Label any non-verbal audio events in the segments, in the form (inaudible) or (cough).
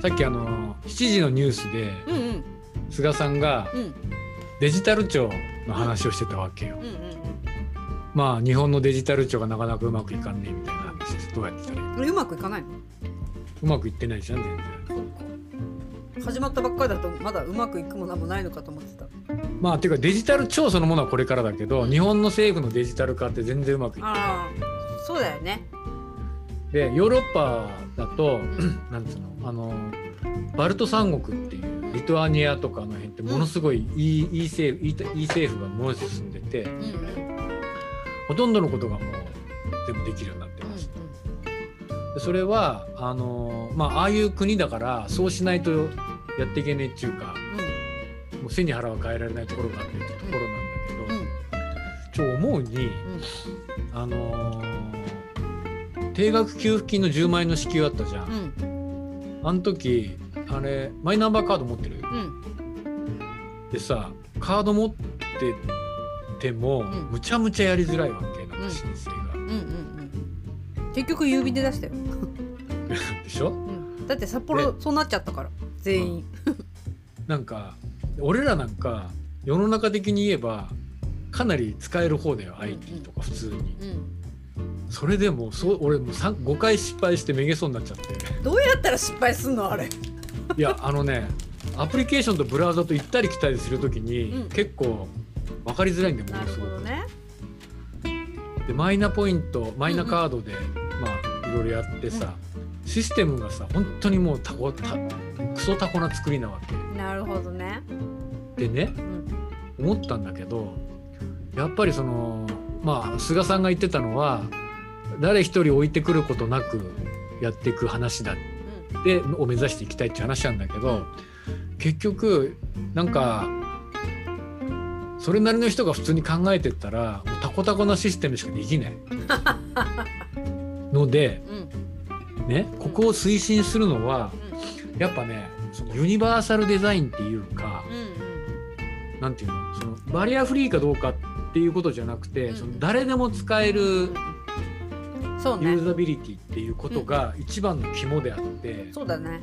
さっきあの7時のニュースでうんうん。菅さんがうん。デジタル庁の話をしてたわけよ。うん。うんまあ日本のデジタル庁がなかなかうまくいかんねえみたいな話ですどうやってたらいいこれうまくいかないの？うまくいってないじゃん全然。始まったばっかりだとまだうまくいくもなんもないのかと思ってた。まあていうかデジタル庁そのものはこれからだけど日本の政府のデジタル化って全然うまくいってない。ああそうだよね。でヨーロッパだと (clears throat) なんつうの？あのバルト三国っていうリトアニアとかあの辺ってものすごいいい,、いい政府いいいい政府がものすごい進んでてうん。うんほとんどのことがもう全部できるようになってます。でそれはあのまあああいう国だからそうしないとやっていけねえっていうかもう背に腹は変えられないところがあってってところなんだけど、うん。ちょ思うにあの定額給付金の10万円の支給あったじゃん。うんあの時あれマイナンバーカード持ってるうん。でさカード持ってても、ん。むちゃむちゃやりづらいわけなんうんか申請が。うん。うんうん結局郵便で出したよ、(laughs) でしょ？うん、だって札幌そうなっちゃったから全員。なんか俺らなんか世の中的に言えばかなり使える方だよ、ん IT とか普通に。うんそれでもそう俺もう3 5回失敗してめげそうになっちゃって。どうやったら失敗すんのあれ？いやあのねアプリケーションとブラウザと行ったり来たりする時に、うん。結構分かりづらいんだよもなのすごく。ね。でマイナポイントマイナカードで、まあいろいろやってさ、システムがさ本当にもうタコタクソタコな作りなわなるほどね。けでねうん。思ったんだけどやっぱりそのまあ菅さんが言ってたのは誰一人置いてくることなくやっていく話だってを目指していきたいっていう話なんだけど、結局なんかそれなりの人が普通に考えてったらもうタコタコなシステムしかできない。のでねここを推進するのはやっぱねそのユニバーサルデザインっていうかうんなんていうのそのバリアフリーかどうかっていうことじゃなくて、うん。その誰でも使えるユーザビリティっていうことが一番の肝であって、そうだね。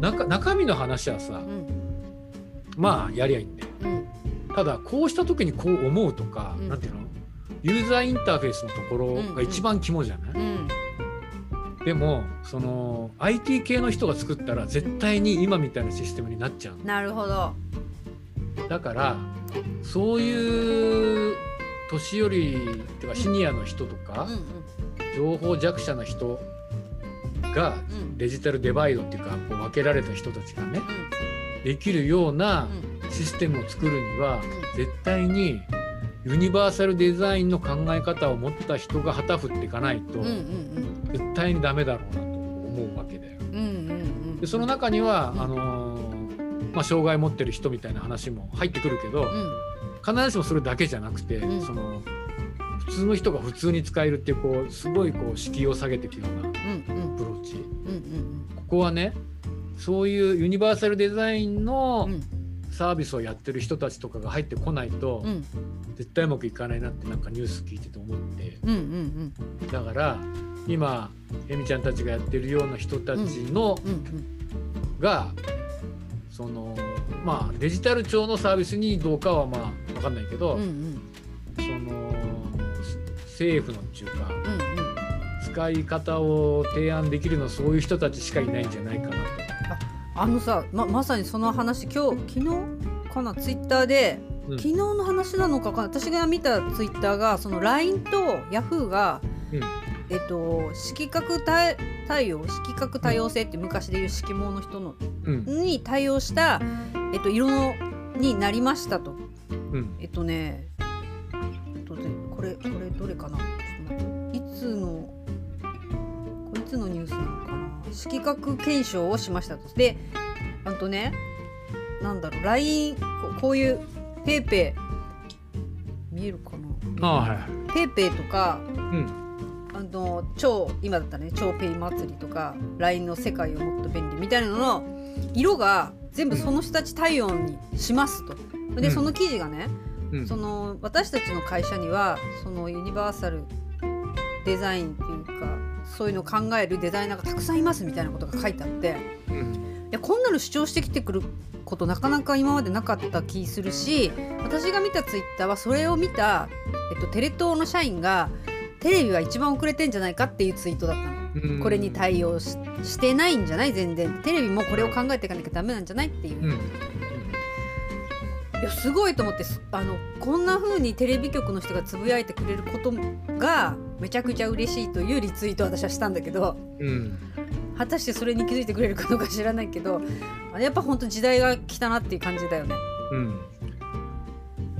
中中身の話はさうん。まあやりゃいいんだよ。うん。ただこうした時にこう思うとか、うん。なんていうの？ユーザーインターフェースのところが一番肝じゃない、うん。でもその IT 系の人が作ったら絶対に今みたいなシステムになっちゃうの。なるほど。だからそういう年寄りっていうかシニアの人とかうん情報弱者な人がデジタルデバイドっていうかこう分けられた人たちがねできるようなうん。システムを作るには絶対にユニバーサルデザインの考え方を持った人が旗振っていかないと絶対にダメだろうなと思うわけだよ。でその中には、うんあのーまあ、障害持ってる人みたいな話も入ってくるけど、うん必ずしもそれだけじゃなくて、うん。その普通の人が普通に使えるっていうこうすごいこう敷居を下げていくようなアプローチ。ここはねそういうユニバーサルデザインのうん。サービスをやってる人たちとかが入ってこないと、うん。絶対うまくいかないなってなんかニュース聞いてて思って。だから今えみちゃんたちがやってるような人たちの、がそのまあデジタル庁のサービスにどうかはまあ分かんないけど、うんうん。その政府のっていうかうんうん。使い方を提案できるのはそういう人たちしかいないんじゃないかなと。あのさままさにその話今日昨日かなツイッターで、うん。昨日の話なのか私が見たツイッターがその LINE と Yahoo が、うん。えっと色覚対対応色覚多様性って昔でいう色盲の人のうん。に対応した、えっと、色のになりましたと。うんえっとね、えっとね、これ、これどれかな？ちょっと待っていつの。こいつのニュースなのかな？色覚検証をしましたと。で、あとね。なんだろう、LINE、こうこういうペイペイ。見えるかな？ああはいペイペイとか。うんあの超今だったらね超ペイ祭りとか LINE の世界をもっと便利みたいなのの色が全部その人たち対応にしますと。でうんその記事がね、うんその私たちの会社にはそのユニバーサルデザインっていうかそういうのを考えるデザイナーがたくさんいますみたいなことが書いてあってうんいやこんなの主張してきてくることなかなか今までなかった気するし私が見たツイッターはそれを見た、えっと、テレ東の社員がテレビは一番遅れてんじゃないかっていうツイートだったの。うんこれに対応ししてないんじゃない？全然。テレビもこれを考えていかなきゃダメなんじゃないっていう、うん。いやすごいと思ってすあのこんな風にテレビ局の人がつぶやいてくれることがめちゃくちゃ嬉しいというリツイートを私はしたんだけどうん。果たしてそれに気づいてくれるかどうか知らないけどやっぱ本当時代が来たなっていう感じだよね。うん。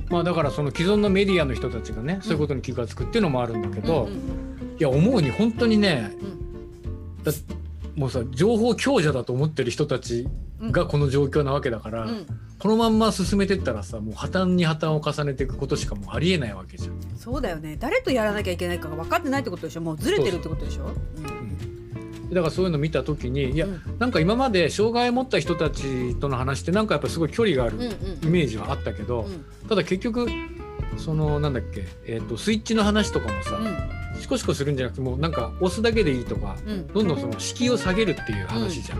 まあだからその既存のメディアの人たちがね、そういうことに気が付くっていうのもあるんだけど、うんうん。いや思うに本当にねうんだもうさ情報強者だと思ってる人たちうんがこの状況なわけだから、うん。このまんま進めてったらさもう破綻に破綻を重ねていくことしかもうありえないわけじゃん。そうだよね。誰とやらなきゃいけないかが分かってないってことでしょ？もうずれてるってことでしょ？うん。だからそういうの見た時にいや、うん。なんか今まで障害を持った人たちとの話ってなんかやっぱすごい距離があるうんうん。イメージはあったけど、うん。ただ結局そのなんだっけ、えー、とスイッチの話とかもさ、シコシコするんじゃなくてもうなんか押すだけでいいとかうん。うんどんどんその敷居を下げるっていう話じゃん、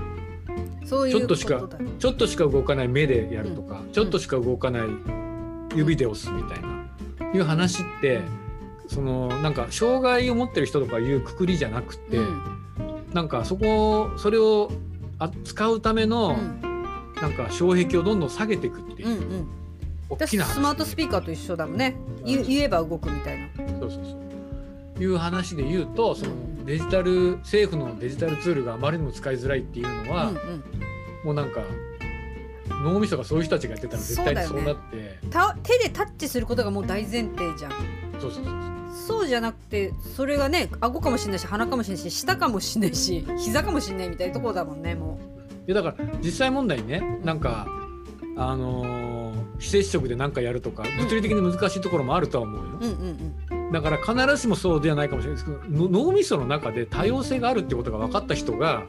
ちょっとしかちょっとしか動かない目でやるとか、うん。ちょっとしか動かない指で押すみたいな、いう話ってそのなんか障害を持ってる人とかいうくくりじゃなくて、うん。なんかそこそれをあ使うための、うん。なんか障壁をどんどん下げていくっていう。う、んうんスマートスピーカーと一緒だもんね。言言えば動くみたいな。そうそうそう。いう話で言うとそのうんデジタル政府のデジタルツールがあまりにも使いづらいっていうのは、うんうん。もうなんか脳みそがそういう人たちがやってたら絶対にそうなって。た手でタッチすることがもう大前提じゃん。そうそうそうそう。じゃなくてそれがね顎かもしれないし鼻かもしれないし舌かもしれないし膝かもしれないみたいなところだもんねもいやだから実際問題ねなんかあのー非接触で何かやるとか物理的に難しいところもあるとは思うよ、ううんうん。だから必ずしもそうではないかもしれないですけどの脳みその中で多様性があるってことが分かった人が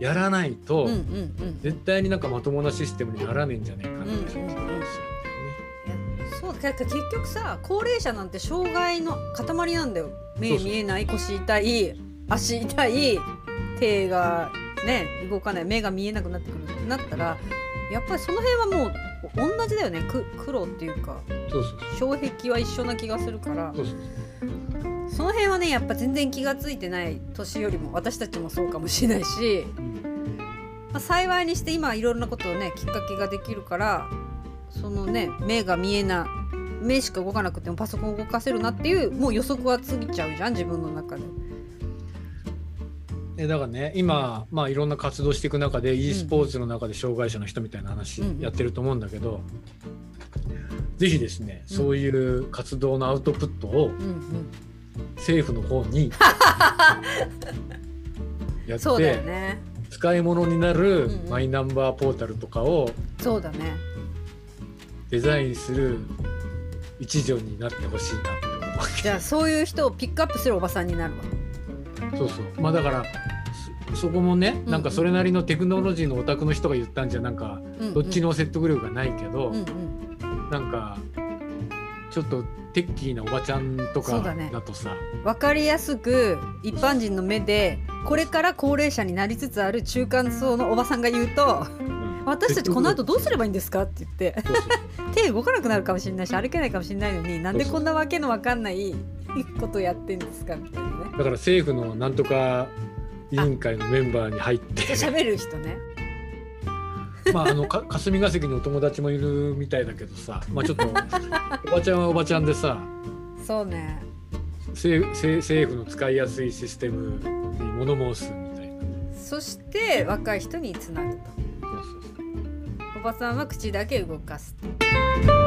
やらないと、うんうんうん。絶対になんかまともなシステムにならねえんじゃないかなって。気がするん。だそう結局さ高齢者なんて障害の塊なんだよ。目見えない腰痛い足痛い手がね動かない目が見えなくなってくるってなったらやっぱりその辺はもう同じだよね。く苦労っていうかそうそう障壁は一緒な気がするから。そうそうその辺はねやっぱ全然気が付いてない年よりも私たちもそうかもしれないし、うん。まあ、幸いにして今いろんなことをねきっかけができるからそのね目が見えな目しか動かなくてもパソコン動かせるなっていうもう予測はつぎちゃうじゃん自分の中で。えだからね今、まあ、いろんな活動していく中で e スポーツの中で障害者の人みたいな話うんやってると思うんだけど、ぜひですね、うん。そういう活動のアウトプットを政府の方に (laughs) やっそうだよて、ね。使い物になるマイナンバーポータルとかをそうだね。デザインする一助になってほしいなって思う。じゃあそういう人をピックアップするおばさんになるわ。そうそう。まあだからそそこもねうんなんかそれなりのテクノロジーのオタクの人が言ったんじゃなんかどっちの説得力がないけど、うんうん。なんかちょっとテッキーなおばちゃんとかだとさ。分かりやすく一般人の目でこれから高齢者になりつつある中間層のおばさんが言うとうん「私たちこの後どうすればいいんですか?」って言って。手動かなくなるかもしれないし歩けないかもしれないのになんでこんなわけのわかんないことやってんですかみたいなね。だから政府のなんとか委員会のメンバーに入って (laughs) 喋る人ね。まああのか霞が関にお友達もいるみたいだけどさ (laughs) まあちょっとおばちゃんはおばちゃんでさそうね。政政政府の使いやすいシステムに物申すみたいな。そして若い人につなぐと。おばさんは口だけ動かすと。